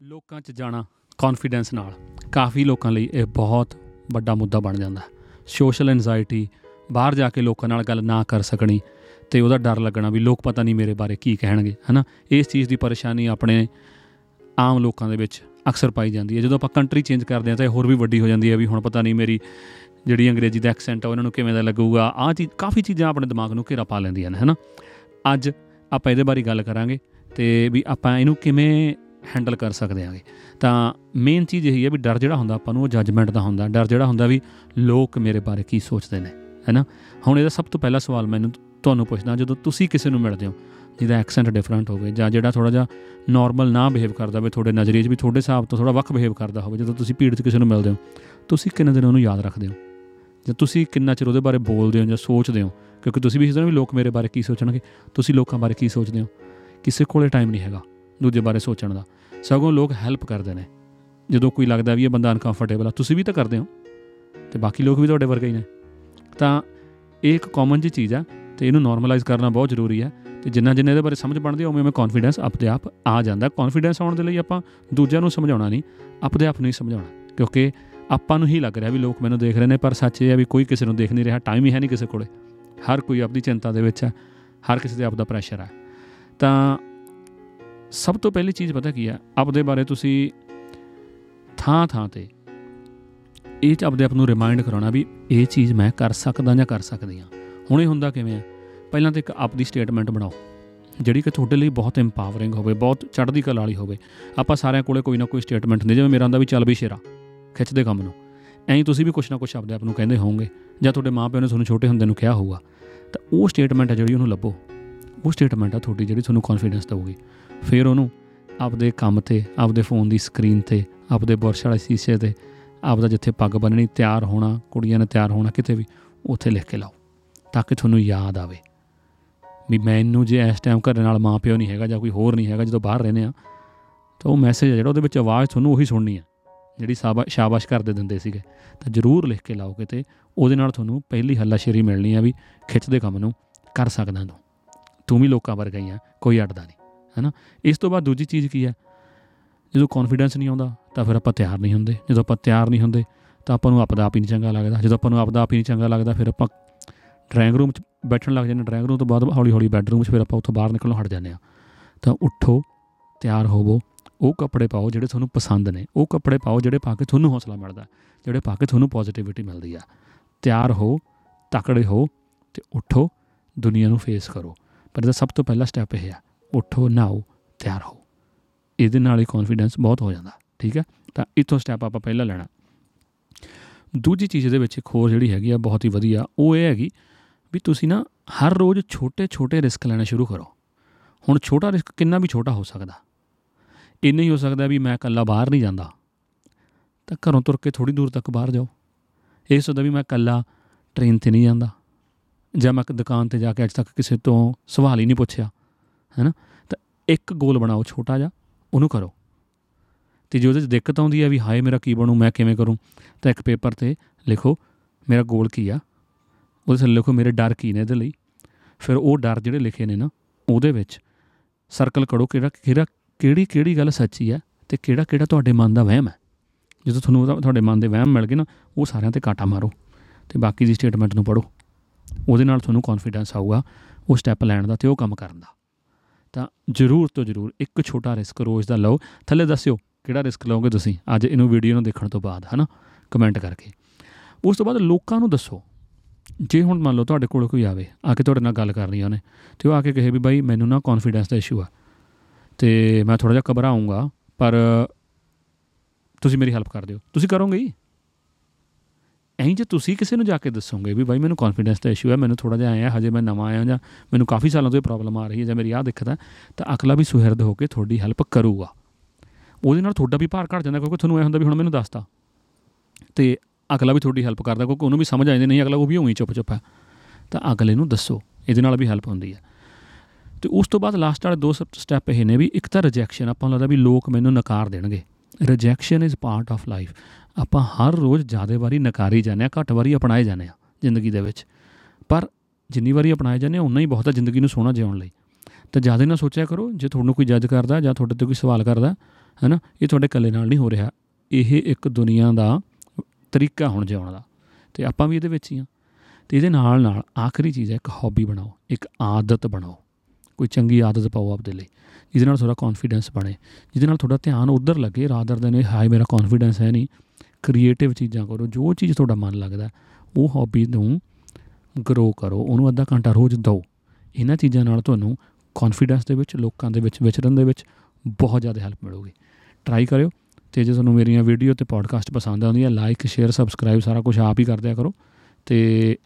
ਲੋਕਾਂ 'ਚ ਜਾਣਾ ਕੌਨਫੀਡੈਂਸ ਨਾਲ, ਕਾਫੀ ਲੋਕਾਂ ਲਈ ਇਹ ਬਹੁਤ ਵੱਡਾ ਮੁੱਦਾ ਬਣ ਜਾਂਦਾ। ਸੋਸ਼ਲ ਐਂਜ਼ਾਇਟੀ ਬਾਹਰ ਜਾ ਕੇ ਲੋਕਾਂ ਨਾਲ ਗੱਲ ਨਾ ਕਰ ਸਕਣੀ ਤੇ ਉਹਦਾ ਡਰ ਲੱਗਣਾ ਵੀ ਲੋਕ ਪਤਾ ਨਹੀਂ ਮੇਰੇ ਬਾਰੇ ਕੀ ਕਹਿਣਗੇ, ਹਨਾ? ਇਸ ਚੀਜ਼ ਦੀ ਪਰੇਸ਼ਾਨੀ ਆਪਣੇ ਆਮ ਲੋਕਾਂ ਦੇ ਵਿੱਚ ਅਕਸਰ ਪਾਈ ਜਾਂਦੀ ਹੈ। ਜਦੋਂ ਆਪਾਂ ਕੰਟਰੀ ਚੇਂਜ ਕਰਦੇ ਹਾਂ ਤਾਂ ਇਹ ਹੋਰ ਵੀ ਵੱਡੀ ਹੋ ਜਾਂਦੀ ਹੈ ਵੀ ਹੁਣ ਪਤਾ ਨਹੀਂ ਮੇਰੀ ਜਿਹੜੀ ਅੰਗਰੇਜ਼ੀ ਦਾ ਐਕਸੈਂਟ ਆ, ਉਹਨਾਂ ਨੂੰ ਕਿਵੇਂ ਦਾ ਲੱਗੂਗਾ। ਆਹ ਚੀਜ਼, ਕਾਫੀ ਚੀਜ਼ਾਂ ਆਪਣੇ ਦਿਮਾਗ ਨੂੰ ਘੇਰਾ ਪਾ ਲੈਂਦੀਆਂ ਨੇ, ਹਨਾ? ਅੱਜ ਆਪਾਂ ਇਹਦੇ ਬਾਰੇ ਗੱਲ ਕਰਾਂਗੇ ਤੇ ਵੀ ਆਪਾਂ ਇਹਨੂੰ ਕਿਵੇਂ ਹੈਂਡਲ ਕਰ ਸਕਦੇ ਆਂਗੇ। ਤਾਂ ਮੇਨ ਚੀਜ਼ ਇਹੀ ਹੈ ਵੀ ਡਰ ਜਿਹੜਾ ਹੁੰਦਾ ਆਪਾਂ ਨੂੰ, ਉਹ ਜੱਜਮੈਂਟ ਦਾ ਹੁੰਦਾ। ਡਰ ਜਿਹੜਾ ਹੁੰਦਾ ਵੀ ਲੋਕ ਮੇਰੇ ਬਾਰੇ ਕੀ ਸੋਚਦੇ ਨੇ, ਹੈਨਾ? ਹੁਣ ਇਹਦਾ ਸਭ ਤੋਂ ਪਹਿਲਾ ਸਵਾਲ ਮੈਨੂੰ ਤੁਹਾਨੂੰ ਪੁੱਛਦਾ, ਜਦੋਂ ਤੁਸੀਂ ਕਿਸੇ ਨੂੰ ਮਿਲਦੇ ਹੋ, ਜਿਹਦਾ ਐਕਸੈਂਟ ਡਿਫਰੈਂਟ ਹੋਵੇ, ਜਾਂ ਜਿਹੜਾ ਥੋੜਾ ਜਿਹਾ ਨਾਰਮਲ ਨਾ ਬਿਹੇਵ ਕਰਦਾ ਹੋਵੇ, ਤੁਹਾਡੇ ਨਜ਼ਰੀਏ 'ਚ ਵੀ ਤੁਹਾਡੇ ਹਿਸਾਬ ਤੋਂ ਥੋੜਾ ਵੱਖ ਬਿਹੇਵ ਕਰਦਾ ਹੋਵੇ, ਜਦੋਂ ਤੁਸੀਂ ਭੀੜ 'ਚ ਕਿਸੇ ਨੂੰ ਮਿਲਦੇ ਹੋ, ਤੁਸੀਂ ਕਿੰਨੇ ਦਿਨ ਉਹਨੂੰ ਯਾਦ ਰੱਖਦੇ ਹੋ? ਜਾਂ ਤੁਸੀਂ ਕਿੰਨਾ ਚਿਰ ਉਹਦੇ ਬਾਰੇ ਬੋਲਦੇ ਹੋ ਜਾਂ ਸੋਚਦੇ ਹੋ? ਕਿਉਂਕਿ ਤੁਸੀਂ ਵੀ ਸੋਚਦੇ ਹੋ ਵੀ ਲੋਕ ਮੇਰੇ ਬਾਰੇ ਕੀ ਸੋਚਣਗੇ? ਤੁਸੀਂ ਲੋਕਾਂ ਬਾਰੇ ਕੀ ਸੋਚਦੇ ਹੋ? ਕਿਸੇ ਕੋਲੇ ਟਾਈਮ ਨਹੀਂ ਹੈਗਾ। ਦੂਜੇ ਬਾਰੇ ਸੋਚਣ ਦਾ। ਸਗੋਂ ਲੋਕ ਹੈਲਪ ਕਰਦੇ ਨੇ। ਜਦੋਂ ਕੋਈ ਲੱਗਦਾ ਵੀ ਇਹ ਬੰਦਾ ਅਨਕੰਫਰਟੇਬਲ ਆ, ਤੁਸੀਂ ਵੀ ਤਾਂ ਕਰਦੇ ਹੋ। ਤੇ ਬਾਕੀ ਲੋਕ ਵੀ ਤੁਹਾਡੇ ਵਰਗੇ ਹੀ ਨੇ। ਤਾਂ ਇਹ ਇੱਕ ਕਾਮਨ ਜੀ ਚੀਜ਼ ਆ ਤੇ ਇਹਨੂੰ ਨਾਰਮਲਾਈਜ਼ ਕਰਨਾ ਬਹੁਤ ਜ਼ਰੂਰੀ ਹੈ ਤੇ ਜਿੰਨਾ ਜਿੰਨੇ ਇਹਦੇ ਬਾਰੇ ਸਮਝ ਬਣਦੀ ਉਵੇਂ ਉਵੇਂ ਕੌਨਫੀਡੈਂਸ ਆਪਦੇ ਆਪ ਆ ਜਾਂਦਾ। ਕੌਨਫੀਡੈਂਸ ਆਉਣ ਦੇ ਲਈ ਆਪਾਂ ਦੂਜਿਆਂ ਨੂੰ ਸਮਝਾਉਣਾ ਨਹੀਂ ਆਪਦੇ ਆਪ ਨੂੰ ਹੀ ਸਮਝਾਉਣਾ। ਕਿਉਂਕਿ ਆਪਾਂ ਨੂੰ ਹੀ ਲੱਗ ਰਿਹਾ ਵੀ ਲੋਕ ਮੈਨੂੰ ਦੇਖ ਰਹੇ ਨੇ, ਪਰ ਸੱਚ ਇਹ ਹੈ ਵੀ ਕੋਈ ਕਿਸੇ ਨੂੰ ਦੇਖ ਨਹੀਂ ਰਿਹਾ ਟਾਈਮ ਹੀ ਹੈ ਨਹੀਂ ਕਿਸੇ ਕੋਲੇ। ਹਰ ਕੋਈ ਆਪਣੀ ਚਿੰਤਾ ਦੇ ਵਿੱਚ ਹੈ, ਹਰ ਕਿਸੇ ਦੇ ਆਪਦਾ ਪ੍ਰੈਸ਼ਰ ਹੈ। ਤਾਂ ਸਭ ਤੋਂ ਪਹਿਲੀ ਚੀਜ਼ ਪਤਾ ਕੀ ਹੈ ਆਪਦੇ ਬਾਰੇ ਤੁਸੀਂ ਥਾਂ ਥਾਂ ਤੇ ਇਹ ਚ ਆਪਦੇ ਆਪ ਨੂੰ ਰਿਮਾਈਂਡ ਕਰਾਉਣਾ ਵੀ ਇਹ ਚੀਜ਼ ਮੈਂ ਕਰ ਸਕਦਾ ਜਾਂ ਕਰ ਸਕਦੀ ਹਾਂ। ਹੁਣ ਇਹ ਹੁੰਦਾ ਕਿਵੇਂ ਹੈ ਪਹਿਲਾਂ ਤਾਂ ਇੱਕ ਆਪਦੀ ਸਟੇਟਮੈਂਟ ਬਣਾਓ, ਜਿਹੜੀ ਕਿ ਤੁਹਾਡੇ ਲਈ ਬਹੁਤ ਇੰਪਾਵਰਿੰਗ ਹੋਵੇ, ਬਹੁਤ ਚੜ੍ਹਦੀ ਕਲਾ ਵਾਲੀ ਹੋਵੇ। ਆਪਾਂ ਸਾਰਿਆਂ ਕੋਲੇ ਕੋਈ ਨਾ ਕੋਈ ਸਟੇਟਮੈਂਟ ਹੁੰਦੀ ਜਿਵੇਂ ਮੇਰਾ ਹੁੰਦਾ ਵੀ ਚੱਲ ਵੀ ਸ਼ੇਰਾ, ਖਿੱਚਦੇ ਕੰਮ ਨੂੰ। ਐਂ ਹੀ ਤੁਸੀਂ ਵੀ ਕੁਛ ਨਾ ਕੁਛ ਆਪਦੇ ਆਪ ਨੂੰ ਕਹਿੰਦੇ ਹੋਵੋਗੇ, ਜਾਂ ਤੁਹਾਡੇ ਮਾਪਿਆਂ ਨੇ ਤੁਹਾਨੂੰ ਛੋਟੇ ਹੁੰਦੇ ਨੂੰ ਕਿਹਾ ਹੋਊਗਾ, ਤਾਂ ਉਹ ਸਟੇਟਮੈਂਟ ਹੈ ਜਿਹੜੀ ਉਹਨੂੰ ਲੱਭੋ। ਉਹ ਸਟੇਟਮੈਂਟ ਆ ਤੁਹਾਡੀ ਜਿਹੜੀ ਤੁਹਾਨੂੰ ਕੌਨਫੀਡੈਂਸ ਦੇਊਗੀ। ਫਿਰ ਉਹਨੂੰ ਆਪਦੇ ਕੰਮ ਤੇ, ਆਪਦੇ ਫੋਨ ਦੀ ਸਕਰੀਨ ਤੇ, ਆਪਦੇ ਬੁਰਸ਼ ਵਾਲੇ ਸ਼ੀਸ਼ੇ ਤੇ, ਆਪਦਾ ਜਿੱਥੇ ਪੱਗ ਬੰਨਣੀ ਤਿਆਰ ਹੋਣਾ, ਕੁੜੀਆਂ ਨੇ ਤਿਆਰ ਹੋਣਾ ਕਿਤੇ ਵੀ, ਉੱਥੇ ਲਿਖ ਕੇ ਲਾਓ ਤਾਂ ਕਿ ਤੁਹਾਨੂੰ ਯਾਦ ਆਵੇ। ਵੀ ਮੈਨੂੰ ਜੇ ਇਸ ਟਾਈਮ ਘਰੇ ਨਾਲ ਮਾਂ ਪਿਓ ਨਹੀਂ ਹੈਗਾ ਜਾਂ ਕੋਈ ਹੋਰ ਨਹੀਂ ਹੈਗਾ, ਜਦੋਂ ਬਾਹਰ ਰਹਿੰਦੇ ਆ ਤਾਂ ਉਹ ਮੈਸੇਜ ਹੈ ਜਿਹੜਾ, ਉਹਦੇ ਵਿੱਚ ਆਵਾਜ਼ ਤੁਹਾਨੂੰ ਉਹੀ ਸੁਣਨੀ ਹੈ ਜਿਹੜੀ ਸਾਬਾ, ਸ਼ਾਬਾਸ਼ ਕਰਦੇ ਦਿੰਦੇ ਸੀਗੇ। ਤਾਂ ਜ਼ਰੂਰ ਲਿਖ ਕੇ ਲਾਓ ਕਿਤੇ, ਉਹਦੇ ਨਾਲ ਤੁਹਾਨੂੰ ਪਹਿਲੀ ਹੱਲਾਸ਼ੇਰੀ ਮਿਲਣੀ ਆ ਵੀ ਖਿੱਚਦੇ ਕੰਮ ਨੂੰ ਕਰ ਸਕਦਾ ਤੂੰ। ਤੂੰ ਵੀ ਲੋਕਾਂ ਵਰਗਾ ਹੀ ਆ, ਕੋਈ ਅੜਦਾ ਨਹੀਂ। ਹੈਨਾ? ਇਸ ਤੋਂ ਬਾਅਦ ਦੂਜੀ ਚੀਜ਼ ਕੀ ਹੈ? ਜਦੋਂ ਕੌਨਫੀਡੈਂਸ ਨਹੀਂ ਆਉਂਦਾ, ਤਾਂ ਫਿਰ ਆਪਾਂ ਤਿਆਰ ਨਹੀਂ ਹੁੰਦੇ। ਜਦੋਂ ਆਪਾਂ ਤਿਆਰ ਨਹੀਂ ਹੁੰਦੇ, ਤਾਂ ਆਪਾਂ ਨੂੰ ਆਪਦਾ ਆਪ ਹੀ ਨਹੀਂ ਚੰਗਾ ਲੱਗਦਾ। ਜਦੋਂ ਆਪਾਂ ਨੂੰ ਆਪਦਾ ਆਪ ਹੀ ਨਹੀਂ ਚੰਗਾ ਲੱਗਦਾ, ਫਿਰ ਆਪਾਂ ਡਰਾਇੰਗ ਰੂਮ 'ਚ ਬੈਠਣ ਲੱਗ ਜਾਂਦੇ ਡਰਾਇੰਗ ਰੂਮ ਤੋਂ ਬਾਅਦ ਹੌਲੀ ਹੌਲੀ ਬੈਡਰੂਮ 'ਚ ਫਿਰ ਆਪਾਂ ਉੱਥੋਂ ਬਾਹਰ ਨਿਕਲਣੋਂ ਹਟ ਜਾਂਦੇ ਆ ਤਾਂ ਉੱਠੋ, ਤਿਆਰ ਹੋਵੋ। ਉਹ ਕੱਪੜੇ ਪਾਓ ਜਿਹੜੇ ਤੁਹਾਨੂੰ ਪਸੰਦ ਨੇ। ਉਹ ਕੱਪੜੇ ਪਾਓ ਜਿਹੜੇ ਪਾ ਕੇ ਤੁਹਾਨੂੰ ਹੌਸਲਾ ਮਿਲਦਾ ਜਿਹੜੇ ਪਾ ਕੇ ਤੁਹਾਨੂੰ ਪੋਜ਼ਿਟਿਵਿਟੀ ਮਿਲਦੀ ਆ ਤਿਆਰ ਹੋ, ਤਕੜੇ ਹੋ ਤੇ ਉੱਠੋ। ਦੁਨੀਆ ਨੂੰ ਫੇਸ ਕਰੋ। ਪਰ ਇਹਦਾ ਸਭ ਤੋਂ ਪਹਿਲਾ ਸਟੈਪ ਇਹ ਆ ਉੱਠੋ ਨਾਓ ਤਿਆਰ ਹੋ। ਇਹਦੇ ਨਾਲ ਹੀ ਕੌਨਫੀਡੈਂਸ ਬਹੁਤ ਹੋ ਜਾਂਦਾ, ਠੀਕ ਹੈ? ਤਾਂ ਇਥੋਂ ਸਟੈਪ ਆਪਾਂ ਪਹਿਲਾਂ ਲੈਣਾ। ਦੂਜੀ ਚੀਜ਼ ਇਹਦੇ ਵਿੱਚ ਇੱਕ ਹੋਰ ਜਿਹੜੀ ਹੈਗੀ ਆ, ਬਹੁਤ ਹੀ ਵਧੀਆ, ਉਹ ਇਹ ਹੈਗੀ ਵੀ ਤੁਸੀਂ ਨਾ ਹਰ ਰੋਜ਼ ਛੋਟੇ-ਛੋਟੇ ਰਿਸਕ ਲੈਣਾ ਸ਼ੁਰੂ ਕਰੋ। ਹੁਣ ਛੋਟਾ ਰਿਸਕ ਕਿੰਨਾ ਵੀ ਛੋਟਾ ਹੋ ਸਕਦਾ। ਇੰਨਾ ਹੀ ਹੋ ਸਕਦਾ ਵੀ ਮੈਂ ਇਕੱਲਾ ਬਾਹਰ ਨਹੀਂ ਜਾਂਦਾ। ਤਾਂ ਘਰੋਂ ਤੁਰ ਕੇ ਥੋੜੀ ਦੂਰ ਤੱਕ ਬਾਹਰ ਜਾਓ। ਇਹ ਸੋਚਦਾ ਵੀ ਮੈਂ ਇਕੱਲਾ ਟ੍ਰੇਨ ਤੇ ਨਹੀਂ ਜਾਂਦਾ। ਜਾਂ ਮੈਂ ਦੁਕਾਨ ਤੇ ਜਾ ਕੇ ਅੱਜ ਤੱਕ ਕਿਸੇ ਤੋਂ ਸਵਾਲ ਹੀ ਨਹੀਂ ਪੁੱਛਿਆ। ਹੈਨਾ? ਤਾਂ ਇੱਕ ਗੋਲ ਬਣਾਓ, ਛੋਟਾ ਜਿਹਾ, ਉਹਨੂੰ ਕਰੋ। ਤੇ ਜੇ ਉਹਦੇ 'ਚ ਦਿੱਕਤ ਆਉਂਦੀ ਹੈ ਵੀ ਹਾਏ ਮੇਰਾ ਕੀ ਬਣੂ, ਮੈਂ ਕਿਵੇਂ ਕਰੂੰ, ਤਾਂ ਇੱਕ ਪੇਪਰ ਤੇ ਲਿਖੋ, ਮੇਰਾ ਗੋਲ ਕੀ ਆ? ਉਹਦੇ ਥੱਲੇ ਲਿਖੋ, ਮੇਰੇ ਡਰ ਕੀ ਨੇ ਇਹਦੇ ਲਈ? ਫਿਰ ਉਹ ਡਰ ਜਿਹੜੇ ਲਿਖੇ ਨੇ ਨਾ, ਉਹਦੇ ਵਿੱਚ ਸਰਕਲ ਕਰੋ ਕਿਹੜਾ ਕਿਹੜਾ, ਕਿਹੜੀ ਕਿਹੜੀ ਗੱਲ ਸੱਚੀ ਹੈ ਤੇ ਕਿਹੜਾ ਕਿਹੜਾ ਤੁਹਾਡੇ ਮਨ ਦਾ ਵਹਿਮ ਹੈ ਜਦੋਂ ਤੁਹਾਨੂੰ ਉਹਦਾ, ਤੁਹਾਡੇ ਮਨ ਦੇ ਵਹਿਮ ਮਿਲ ਗਏ ਨਾ, ਉਹ ਸਾਰਿਆਂ ਤੇ ਕਾਟਾ ਮਾਰੋ ਤੇ ਬਾਕੀ ਦੀ ਸਟੇਟਮੈਂਟ ਨੂੰ ਪੜੋ ਉਹਦੇ ਨਾਲ ਤੁਹਾਨੂੰ ਕੌਨਫੀਡੈਂਸ ਆਊਗਾ, ਉਹ ਸਟੈਪ ਲੈਣ ਦਾ ਤੇ ਉਹ ਕੰਮ ਕਰਨ ਦਾ। ਤਾਂ ਜ਼ਰੂਰ ਤੋਂ ਜ਼ਰੂਰ ਇੱਕ ਛੋਟਾ ਰਿਸਕ ਰੋਜ਼ ਦਾ ਲਓ। ਥੱਲੇ ਦੱਸਿਓ ਕਿਹੜਾ ਰਿਸਕ ਲਓਗੇ ਤੁਸੀਂ? ਅੱਜ ਇਹਨੂੰ ਵੀਡੀਓ ਨੂੰ ਦੇਖਣ ਤੋਂ ਬਾਅਦ, ਹਨਾ? ਕਮੈਂਟ ਕਰਕੇ। ਉਸ ਤੋਂ ਬਾਅਦ ਲੋਕਾਂ ਨੂੰ ਦੱਸੋ। ਜੇ ਹੁਣ ਮੰਨ ਲਓ ਤੁਹਾਡੇ ਕੋਲ ਕੋਈ ਆਵੇ, ਆ ਕੇ ਤੁਹਾਡੇ ਨਾਲ ਗੱਲ ਕਰਨੀ ਉਹਨੇ ਤੇ ਉਹ ਆ ਕੇ ਕਹੇ ਵੀ ਬਾਈ ਮੈਨੂੰ ਨਾ ਕੌਨਫੀਡੈਂਸ ਦਾ ਇਸ਼ੂ ਆ, ਤੇ ਮੈਂ ਥੋੜਾ ਜਿਹਾ ਘਬਰਾਉਂਗਾ ਪਰ ਤੁਸੀਂ ਮੇਰੀ ਹੈਲਪ ਕਰ ਦਿਓ। ਤੁਸੀਂ ਕਰੋਗੇ ਹੀ ਐਂ ਜੇ ਤੁਸੀਂ ਕਿਸੇ ਨੂੰ ਜਾ ਕੇ ਦੱਸੋਗੇ ਵੀ ਬਾਈ, ਮੈਨੂੰ ਕੌਨਫੀਡੈਂਸ ਦਾ ਇਸ਼ੂ ਹੈ, ਮੈਨੂੰ ਥੋੜਾ ਜਿਹਾ ਆਇਆ ਹਜੇ ਮੈਂ ਨਵਾਂ ਆਇਆ ਜਾਂ ਮੈਨੂੰ ਕਾਫੀ ਸਾਲਾਂ ਤੋਂ ਇਹ ਪ੍ਰੋਬਲਮ ਆ ਰਹੀ ਹੈ ਜਾਂ ਮੇਰੀ ਆਹ ਦਿੱਕਤ ਹੈ, ਤਾਂ ਅਕਲਾ ਵੀ ਸੁਹਿਰਦ ਹੋ ਕੇ ਤੁਹਾਡੀ ਹੈਲਪ ਕਰੂਗਾ। ਉਹਦੇ ਨਾਲ ਤੁਹਾਡਾ ਵੀ ਭਾਰ ਘਟ ਜਾਂਦਾ ਕਿਉਂਕਿ ਤੁਹਾਨੂੰ ਇਹ ਹੁੰਦਾ ਵੀ ਹੁਣ ਮੈਨੂੰ ਦੱਸਤਾ। ਤੇ ਅਗਲਾ ਵੀ ਤੁਹਾਡੀ ਹੈਲਪ ਕਰਦਾ ਕਿਉਂਕਿ ਉਹਨੂੰ ਵੀ ਸਮਝ ਆ ਜਾਂਦੀ, ਨਹੀਂ ਅਗਲਾ ਉਹ ਵੀ ਉਵੇਂ ਚੁੱਪ ਚੁੱਪ ਹੈ। ਤਾਂ ਅਗਲੇ ਨੂੰ ਦੱਸੋ, ਇਹਦੇ ਨਾਲ ਵੀ ਹੈਲਪ ਹੁੰਦੀ ਹੈ। ਤੇ ਉਸ ਤੋਂ ਬਾਅਦ ਲਾਸਟ ਵਾਲੇ ਦੋ ਸਟੈਪ ਇਹ ਨੇ ਵੀ ਇੱਕ ਤਾਂ ਰਿਜੈਕਸ਼ਨ ਆਪਾਂ ਨੂੰ ਲੱਗਦਾ ਵੀ ਲੋਕ ਮੈਨੂੰ ਨਕਾਰ ਦੇਣਗੇ। Rejection is part of life ਆਪਾਂ ਹਰ ਰੋਜ਼ ਜ਼ਿਆਦਾ ਵਾਰੀ ਨਕਾਰੀ ਜਾਂਦੇ ਆ ਘੱਟ ਵਾਰੀ ਅਪਣਾਏ ਜਾਂਦੇ ਆ ਜ਼ਿੰਦਗੀ ਦੇ ਵਿੱਚ। ਪਰ ਜਿੰਨੀ ਵਾਰੀ ਅਪਣਾਏ ਜਾਂਦੇ ਆ ਉਨਾ ਹੀ ਬਹੁਤ ਆ ਜ਼ਿੰਦਗੀ ਨੂੰ ਸੋਹਣਾ ਜਿਉਣ ਲਈ। ਤਾਂ ਜ਼ਿਆਦਾ ਨਾ ਸੋਚਿਆ ਕਰੋ, ਜੇ ਤੁਹਾਨੂੰ ਕੋਈ ਜੱਜ ਕਰਦਾ ਜਾਂ ਤੁਹਾਡੇ ਤੇ ਕੋਈ ਸਵਾਲ ਕਰਦਾ, ਹੈਨਾ, ਇਹ ਤੁਹਾਡੇ ਇਕੱਲੇ ਨਾਲ ਨਹੀਂ ਹੋ ਰਿਹਾ। ਇਹ ਇੱਕ ਦੁਨੀਆ ਦਾ ਤਰੀਕਾ ਹੁਣ ਜਿਉਣ ਦਾ। ਤੇ ਆਪਾਂ ਵੀ ਇਹਦੇ ਵਿੱਚ ਹੀ ਆ ਤੇ ਇਹਦੇ ਨਾਲ ਨਾਲ ਆਖਰੀ ਚੀਜ਼ ਹੈ, ਇੱਕ ਹੌਬੀ ਬਣਾਓ, ਇੱਕ ਆਦਤ ਬਣਾਓ। ਕੋਈ ਚੰਗੀ ਆਦਤ ਪਾਓ ਆਪਦੇ ਲਈ, ਜਿਹਦੇ ਨਾਲ ਤੁਹਾਡਾ ਕੌਨਫੀਡੈਂਸ ਬਣੇ, ਜਿਹਦੇ ਨਾਲ ਤੁਹਾਡਾ ਧਿਆਨ ਉਧਰ ਲੱਗੇ ਰਾਦਰ ਦੈਨ ਇਹ ਹਾਈ ਮੇਰਾ ਕੌਨਫੀਡੈਂਸ ਹੈ ਨਹੀਂ। ਕ੍ਰੀਏਟਿਵ ਚੀਜ਼ਾਂ ਕਰੋ, ਜੋ ਚੀਜ਼ ਤੁਹਾਡਾ ਮਨ ਲੱਗਦਾ, ਉਹ ਹੌਬੀ ਨੂੰ ਗਰੋ ਕਰੋ, ਉਹਨੂੰ ਅੱਧਾ ਘੰਟਾ ਰੋਜ਼ ਦਿਓ। ਇਹਨਾਂ ਚੀਜ਼ਾਂ ਨਾਲ ਤੁਹਾਨੂੰ ਕੌਨਫੀਡੈਂਸ ਦੇ ਵਿੱਚ, ਲੋਕਾਂ ਦੇ ਵਿੱਚ, ਵਿਚਰਨ ਦੇ ਵਿੱਚ ਬਹੁਤ ਜ਼ਿਆਦਾ ਹੈਲਪ ਮਿਲੂਗੀ। ਟਰਾਈ ਕਰਿਓ ਤੇ ਜੇ ਤੁਹਾਨੂੰ ਮੇਰੀਆਂ ਵੀਡੀਓ ਤੇ ਪੋਡਕਾਸਟ ਪਸੰਦ ਆਉਂਦੀਆਂ ਲਾਈਕ ਸ਼ੇਅਰ ਸਬਸਕ੍ਰਾਈਬ ਸਾਰਾ ਕੁਝ ਆਪ ਹੀ ਕਰ ਦਿਆ ਕਰੋ। ਤੇ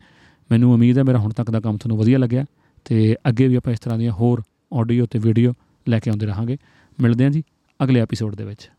ਮੈਨੂੰ ਉਮੀਦ ਹੈ ਮੇਰਾ ਹੁਣ ਤੱਕ ਦਾ ਕੰਮ ਤੁਹਾਨੂੰ ਵਧੀਆ ਲੱਗਿਆ। ਤੇ ਅੱਗੇ ਵੀ ਆਪਾਂ ਇਸ ਤਰ੍ਹਾਂ ਦੀਆਂ ਹੋਰ ਆਡੀਓ ਤੇ ਵੀਡੀਓ ਲੈ ਕੇ ਆਉਂਦੇ ਰਹਾਂਗੇ। ਮਿਲਦੇ ਹਾਂ ਜੀ ਅਗਲੇ ਐਪੀਸੋਡ ਦੇ ਵਿੱਚ।